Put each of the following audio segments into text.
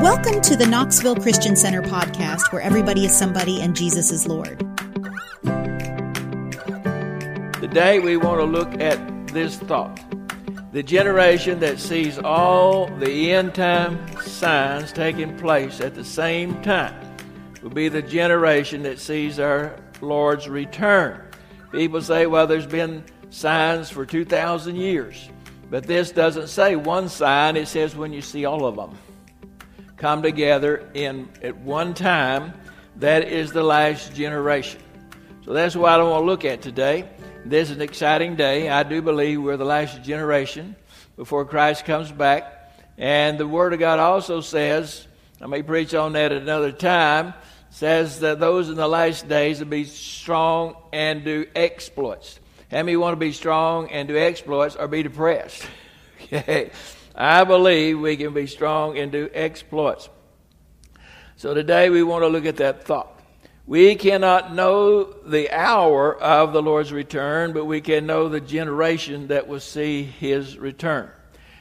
Welcome to the Knoxville Christian Center podcast, where everybody is somebody and Jesus is Lord. Today we want to look at this thought. The generation that sees all the end time signs taking place at the same time will be the generation that sees our Lord's return. People say, well, there's been signs for 2,000 years. But this doesn't say one sign, it says when you see all of them come together in at one time, that is the last generation. So that's what I want to look at today. This is an exciting day. I do believe we're the last generation before Christ comes back. And the Word of God also says, I may preach on that at another time, says that those in the last days will be strong and do exploits. How many want to be strong and do exploits or be depressed? okay. I believe we can be strong and do exploits. So today we want to look at that thought. We cannot know the hour of the Lord's return, but we can know the generation that will see his return.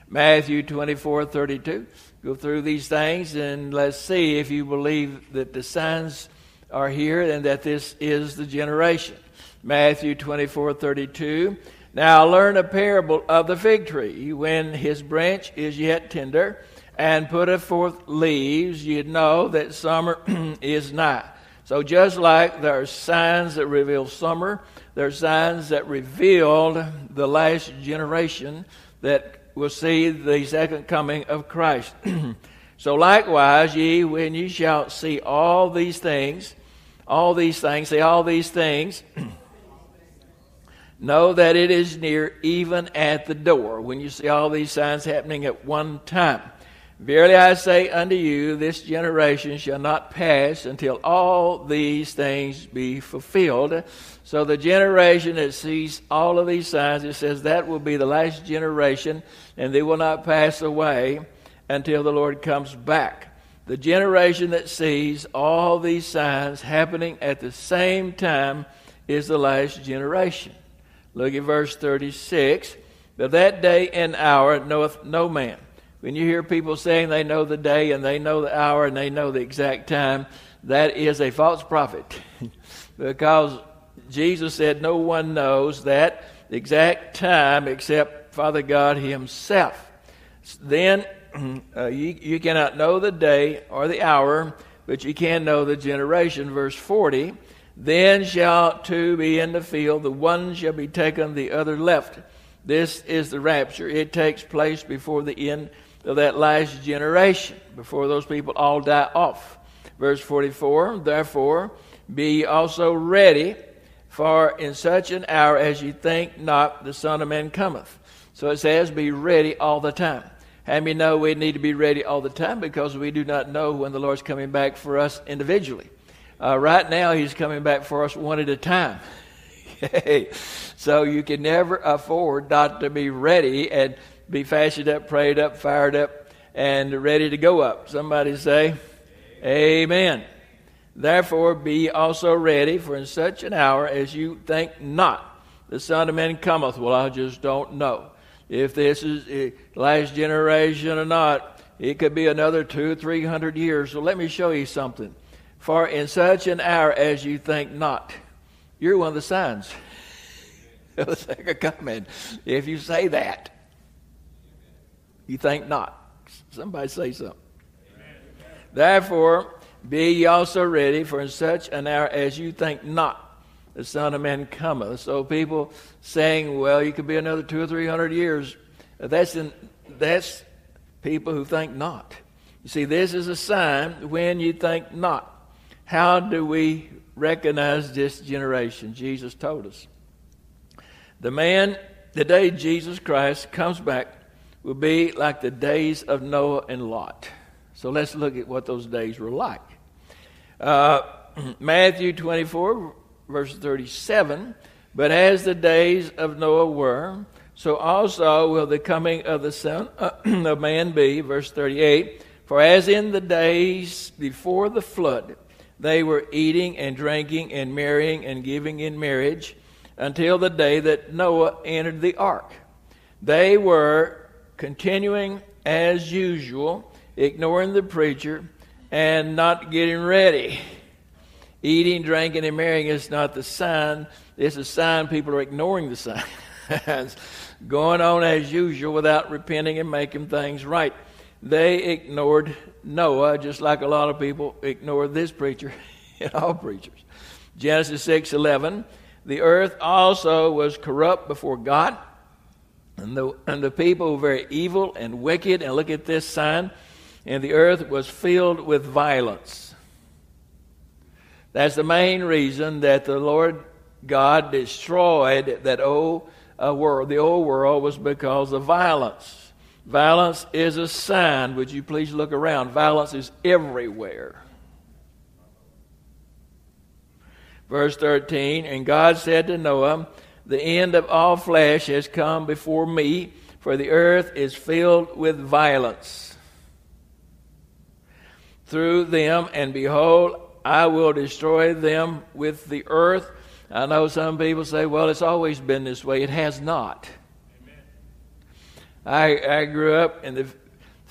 Matthew 24 32. Go through these things and let's see if you believe that the signs are here and that this is the generation. Matthew 24 32. Now learn a parable of the fig tree. When his branch is yet tender and putteth forth leaves, you know that summer is nigh. So, just like there are signs that reveal summer, there are signs that reveal the last generation that will see the second coming of Christ. so, likewise, ye, when ye shall see all these things, all these things, see all these things, know that it is near, even at the door, when you see all these signs happening at one time. Verily I say unto you, this generation shall not pass until all these things be fulfilled. So the generation that sees all of these signs, it says that will be the last generation, and they will not pass away until the Lord comes back. The generation that sees all these signs happening at the same time is the last generation. Look at verse 36. But that day and hour knoweth no man when you hear people saying they know the day and they know the hour and they know the exact time, that is a false prophet. because Jesus said no one knows that exact time except Father God Himself. Then uh, you, you cannot know the day or the hour, but you can know the generation. Verse 40 Then shall two be in the field, the one shall be taken, the other left. This is the rapture. It takes place before the end of that last generation before those people all die off. Verse 44 Therefore, be also ready, for in such an hour as ye think not, the Son of Man cometh. So it says, Be ready all the time. How many know we need to be ready all the time because we do not know when the Lord's coming back for us individually? Uh, right now, He's coming back for us one at a time. so you can never afford not to be ready and be fashioned up, prayed up, fired up, and ready to go up. Somebody say, Amen. Therefore, be also ready, for in such an hour as you think not, the Son of Man cometh. Well, I just don't know if this is the last generation or not. It could be another two, three hundred years. So let me show you something. For in such an hour as you think not, you're one of the signs of the second coming. If you say that. You think not. Somebody say something. Amen. Therefore, be ye also ready, for in such an hour as you think not, the Son of Man cometh. So people saying, well, you could be another two or three hundred years. That's, in, that's people who think not. You see, this is a sign when you think not. How do we recognize this generation? Jesus told us. The man, the day Jesus Christ comes back, will be like the days of Noah and Lot. So let's look at what those days were like. Uh, Matthew 24, verse 37 But as the days of Noah were, so also will the coming of the Son of Man be. Verse 38 For as in the days before the flood, they were eating and drinking and marrying and giving in marriage until the day that Noah entered the ark. They were continuing as usual, ignoring the preacher, and not getting ready. Eating, drinking, and marrying is not the sign. It's a sign people are ignoring the signs, going on as usual without repenting and making things right. They ignored Noah just like a lot of people ignore this preacher and all preachers. Genesis 6:11 The earth also was corrupt before God and the, and the people were very evil and wicked and look at this sign and the earth was filled with violence. That's the main reason that the Lord God destroyed that old uh, world. The old world was because of violence. Violence is a sign. Would you please look around? Violence is everywhere. Verse 13 And God said to Noah, The end of all flesh has come before me, for the earth is filled with violence through them, and behold, I will destroy them with the earth. I know some people say, well, it's always been this way. It has not. I, I grew up in the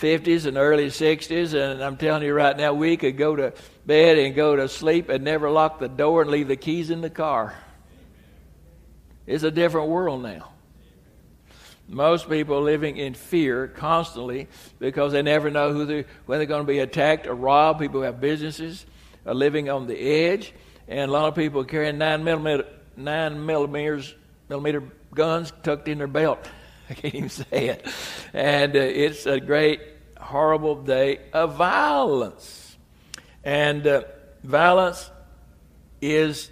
50s and early 60s, and I'm telling you right now, we could go to bed and go to sleep and never lock the door and leave the keys in the car. It's a different world now. Most people living in fear constantly because they never know who they when they're going to be attacked or robbed. People who have businesses are living on the edge, and a lot of people carrying nine millimeter nine millimeters millimeter guns tucked in their belt. I can't even say it. And uh, it's a great, horrible day of violence. And uh, violence is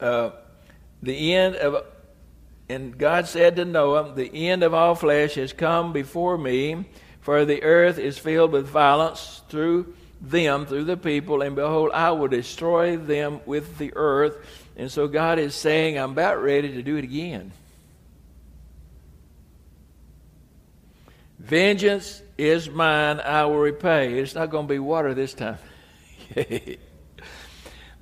uh, the end of, and God said to Noah, The end of all flesh has come before me, for the earth is filled with violence through them, through the people, and behold, I will destroy them with the earth. And so God is saying, I'm about ready to do it again. Vengeance is mine, I will repay. It's not going to be water this time. the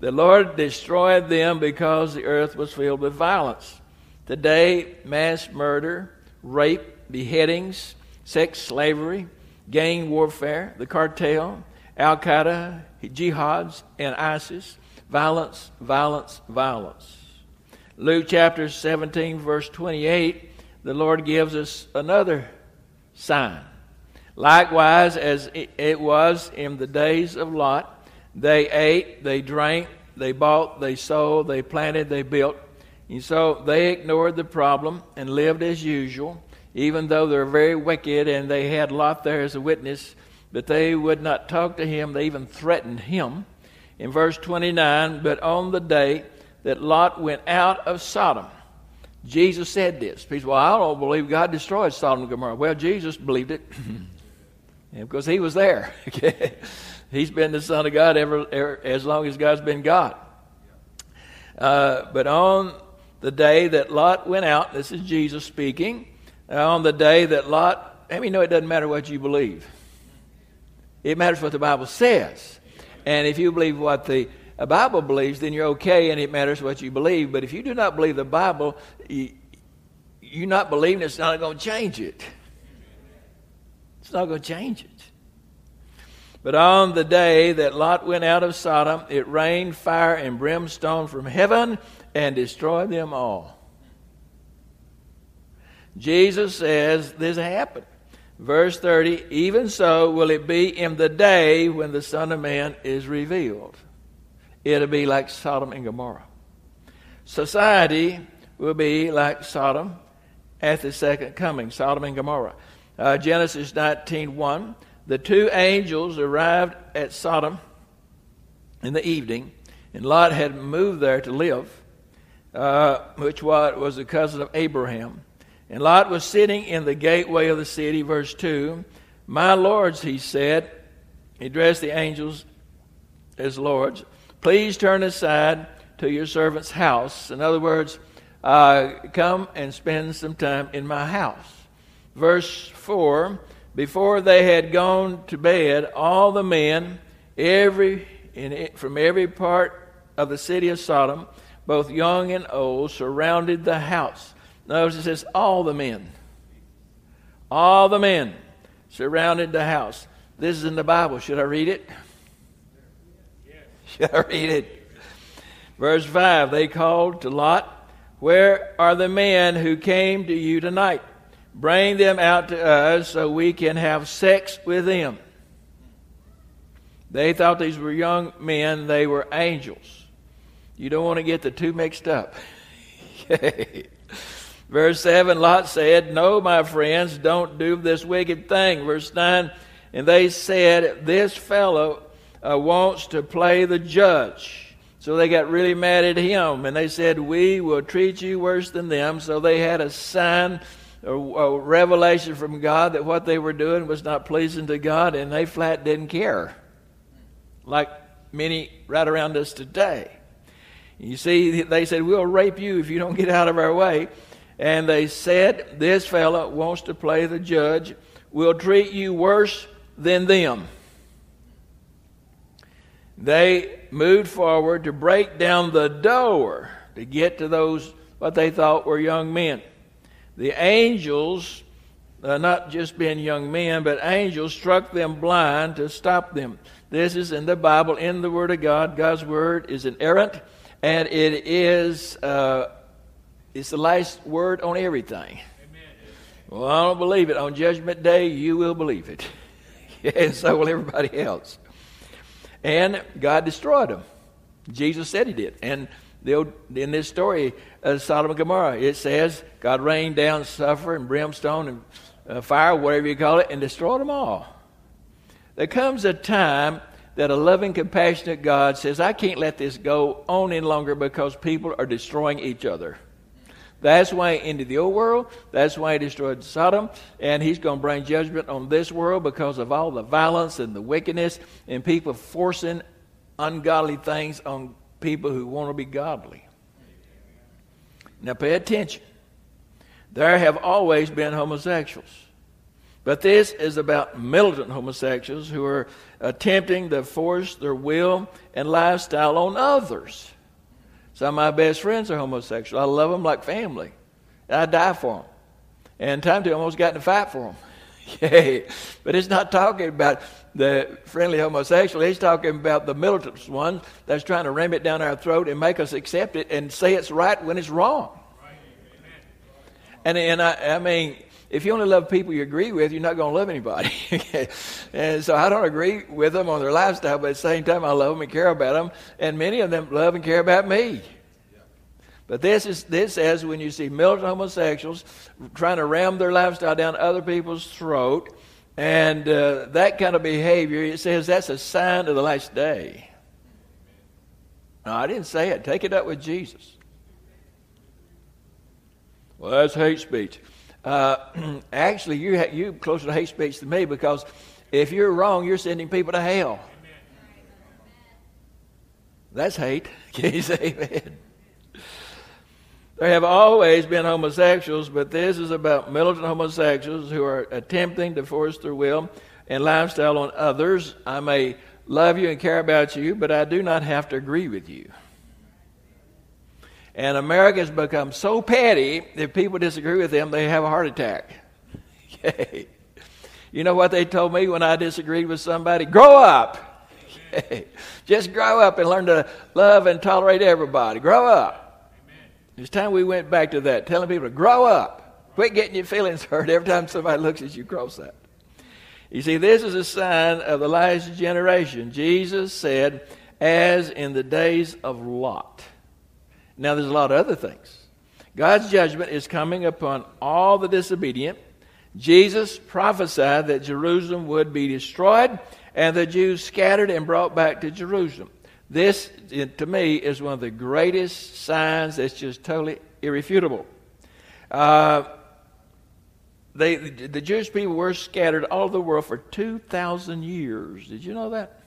Lord destroyed them because the earth was filled with violence. Today, mass murder, rape, beheadings, sex slavery, gang warfare, the cartel, Al Qaeda, jihads, and ISIS. Violence, violence, violence. Luke chapter 17, verse 28, the Lord gives us another sign. Likewise, as it was in the days of Lot, they ate, they drank, they bought, they sold, they planted, they built. And so they ignored the problem and lived as usual, even though they're very wicked and they had Lot there as a witness, but they would not talk to him. They even threatened him. In verse 29, but on the day that Lot went out of Sodom, Jesus said this. People, well, I don't believe God destroyed Sodom and Gomorrah. Well, Jesus believed it because he was there. He's been the Son of God ever, ever, as long as God's been God. Uh, but on the day that Lot went out, this is Jesus speaking, uh, on the day that Lot, let me know it doesn't matter what you believe. It matters what the Bible says. And if you believe what the a Bible believes, then you're okay and it matters what you believe. But if you do not believe the Bible, you, you're not believing it's not going to change it. It's not going to change it. But on the day that Lot went out of Sodom, it rained fire and brimstone from heaven and destroyed them all. Jesus says this happened. Verse 30 Even so will it be in the day when the Son of Man is revealed it'll be like Sodom and Gomorrah. Society will be like Sodom at the second coming, Sodom and Gomorrah. Uh, Genesis 19:1. The two angels arrived at Sodom in the evening, and Lot had moved there to live, uh, which was a cousin of Abraham. And Lot was sitting in the gateway of the city, verse 2. My lords, he said, he addressed the angels as lords. Please turn aside to your servant's house. In other words, uh, come and spend some time in my house. Verse 4 Before they had gone to bed, all the men every, in, from every part of the city of Sodom, both young and old, surrounded the house. Notice it says, all the men. All the men surrounded the house. This is in the Bible. Should I read it? Should I read it? Verse 5 They called to Lot, Where are the men who came to you tonight? Bring them out to us so we can have sex with them. They thought these were young men, they were angels. You don't want to get the two mixed up. Verse 7 Lot said, No, my friends, don't do this wicked thing. Verse 9 And they said, This fellow uh, wants to play the judge. So they got really mad at him and they said, We will treat you worse than them. So they had a sign, a, a revelation from God that what they were doing was not pleasing to God and they flat didn't care. Like many right around us today. You see, they said, We'll rape you if you don't get out of our way. And they said, This fellow wants to play the judge. We'll treat you worse than them. They moved forward to break down the door to get to those what they thought were young men. The angels, uh, not just being young men, but angels struck them blind to stop them. This is in the Bible, in the Word of God. God's Word is inerrant, and it is uh, it's the last word on everything. Amen. Well, I don't believe it. On Judgment Day, you will believe it. and so will everybody else. And God destroyed them. Jesus said he did. And in this story of Sodom and Gomorrah, it says God rained down sulfur and brimstone and uh, fire, whatever you call it, and destroyed them all. There comes a time that a loving, compassionate God says, I can't let this go on any longer because people are destroying each other. That's why he into the old world. That's why he destroyed Sodom. And he's going to bring judgment on this world because of all the violence and the wickedness and people forcing ungodly things on people who want to be godly. Now pay attention. There have always been homosexuals. But this is about militant homosexuals who are attempting to force their will and lifestyle on others. Some of my best friends are homosexual. I love them like family. I die for them. And time to almost got in a fight for them. Yay. But it's not talking about the friendly homosexual. He's talking about the militant ones that's trying to ram it down our throat and make us accept it and say it's right when it's wrong. And, and I, I mean, if you only love people you agree with, you're not going to love anybody. and so I don't agree with them on their lifestyle, but at the same time, I love them and care about them. And many of them love and care about me. But this is this says when you see militant homosexuals trying to ram their lifestyle down other people's throat, and uh, that kind of behavior, it says that's a sign of the last day. No, I didn't say it. Take it up with Jesus. Well, that's hate speech. Uh, actually, you ha- you closer to hate speech than me because if you're wrong, you're sending people to hell. That's hate. Can you say amen? There have always been homosexuals, but this is about militant homosexuals who are attempting to force their will and lifestyle on others. I may love you and care about you, but I do not have to agree with you. And America has become so petty, if people disagree with them, they have a heart attack. you know what they told me when I disagreed with somebody? Grow up. Just grow up and learn to love and tolerate everybody. Grow up. Amen. It's time we went back to that, telling people to grow up. Quit getting your feelings hurt every time somebody looks at you cross that. You see, this is a sign of the last generation. Jesus said, as in the days of Lot. Now, there's a lot of other things. God's judgment is coming upon all the disobedient. Jesus prophesied that Jerusalem would be destroyed and the Jews scattered and brought back to Jerusalem. This, to me, is one of the greatest signs that's just totally irrefutable. Uh, they, the Jewish people were scattered all over the world for 2,000 years. Did you know that?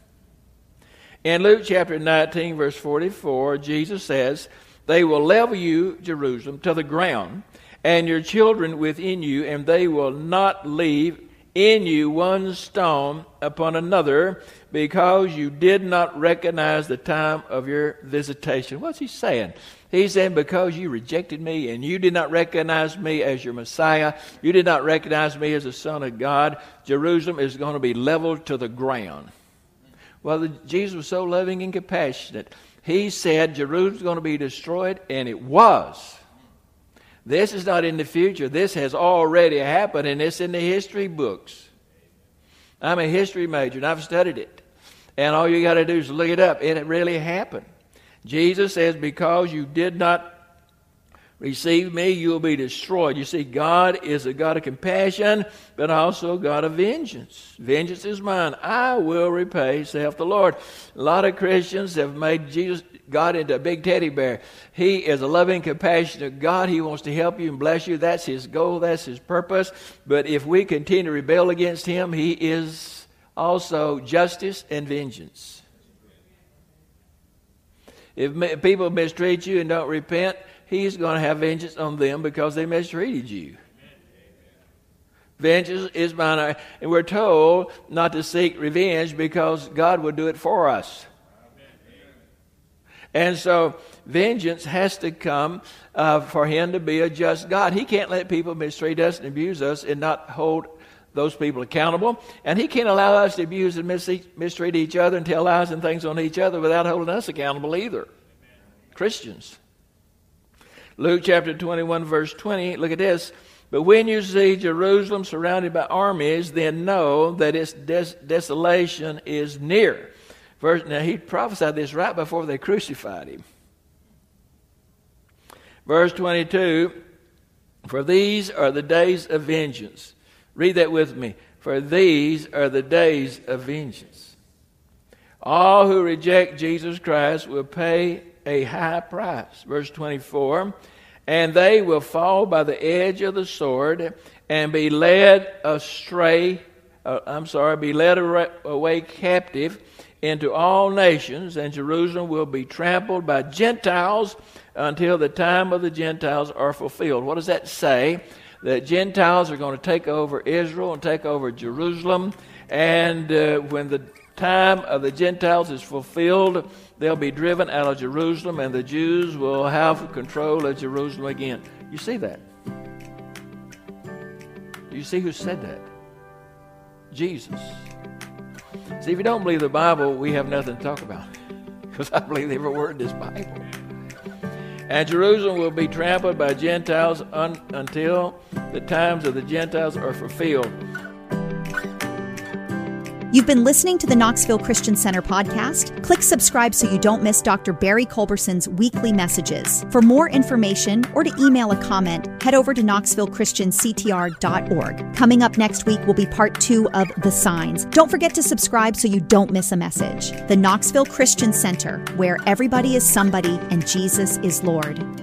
In Luke chapter 19, verse 44, Jesus says, they will level you, Jerusalem, to the ground, and your children within you, and they will not leave in you one stone upon another because you did not recognize the time of your visitation. What's he saying? He's saying, because you rejected me and you did not recognize me as your Messiah, you did not recognize me as the Son of God, Jerusalem is going to be leveled to the ground. Well, Jesus was so loving and compassionate. He said Jerusalem's going to be destroyed, and it was. This is not in the future. This has already happened, and it's in the history books. I'm a history major, and I've studied it. And all you got to do is look it up. And it really happened. Jesus says, Because you did not receive me, you will be destroyed. You see, God is a God of compassion, but also a God of vengeance. Vengeance is mine. I will repay, saith the Lord. A lot of Christians have made Jesus, God into a big teddy bear. He is a loving, compassionate God. He wants to help you and bless you. That's His goal, that's His purpose. But if we continue to rebel against Him, He is also justice and vengeance. If people mistreat you and don't repent, He's going to have vengeance on them because they mistreated you. Vengeance is mine. And we're told not to seek revenge because God will do it for us. And so vengeance has to come uh, for Him to be a just God. He can't let people mistreat us and abuse us and not hold those people accountable. And He can't allow us to abuse and mistreat each other and tell lies and things on each other without holding us accountable either. Christians. Luke chapter 21, verse 20, look at this. But when you see Jerusalem surrounded by armies, then know that its des- desolation is near. Verse, now, he prophesied this right before they crucified him. Verse 22 For these are the days of vengeance Read that with me. For these are the days of vengeance. All who reject Jesus Christ will pay a high price. Verse 24. And they will fall by the edge of the sword and be led astray. Uh, I'm sorry, be led away captive into all nations, and Jerusalem will be trampled by Gentiles until the time of the Gentiles are fulfilled. What does that say? that Gentiles are going to take over Israel and take over Jerusalem. And uh, when the time of the Gentiles is fulfilled, they'll be driven out of Jerusalem, and the Jews will have control of Jerusalem again. You see that? You see who said that? Jesus. See, if you don't believe the Bible, we have nothing to talk about. Because I believe every word in this Bible. And Jerusalem will be trampled by Gentiles un- until the times of the Gentiles are fulfilled. You've been listening to the Knoxville Christian Center podcast. Click subscribe so you don't miss Dr. Barry Culberson's weekly messages. For more information or to email a comment, head over to knoxvillechristianctr.org. Coming up next week will be part two of The Signs. Don't forget to subscribe so you don't miss a message. The Knoxville Christian Center, where everybody is somebody and Jesus is Lord.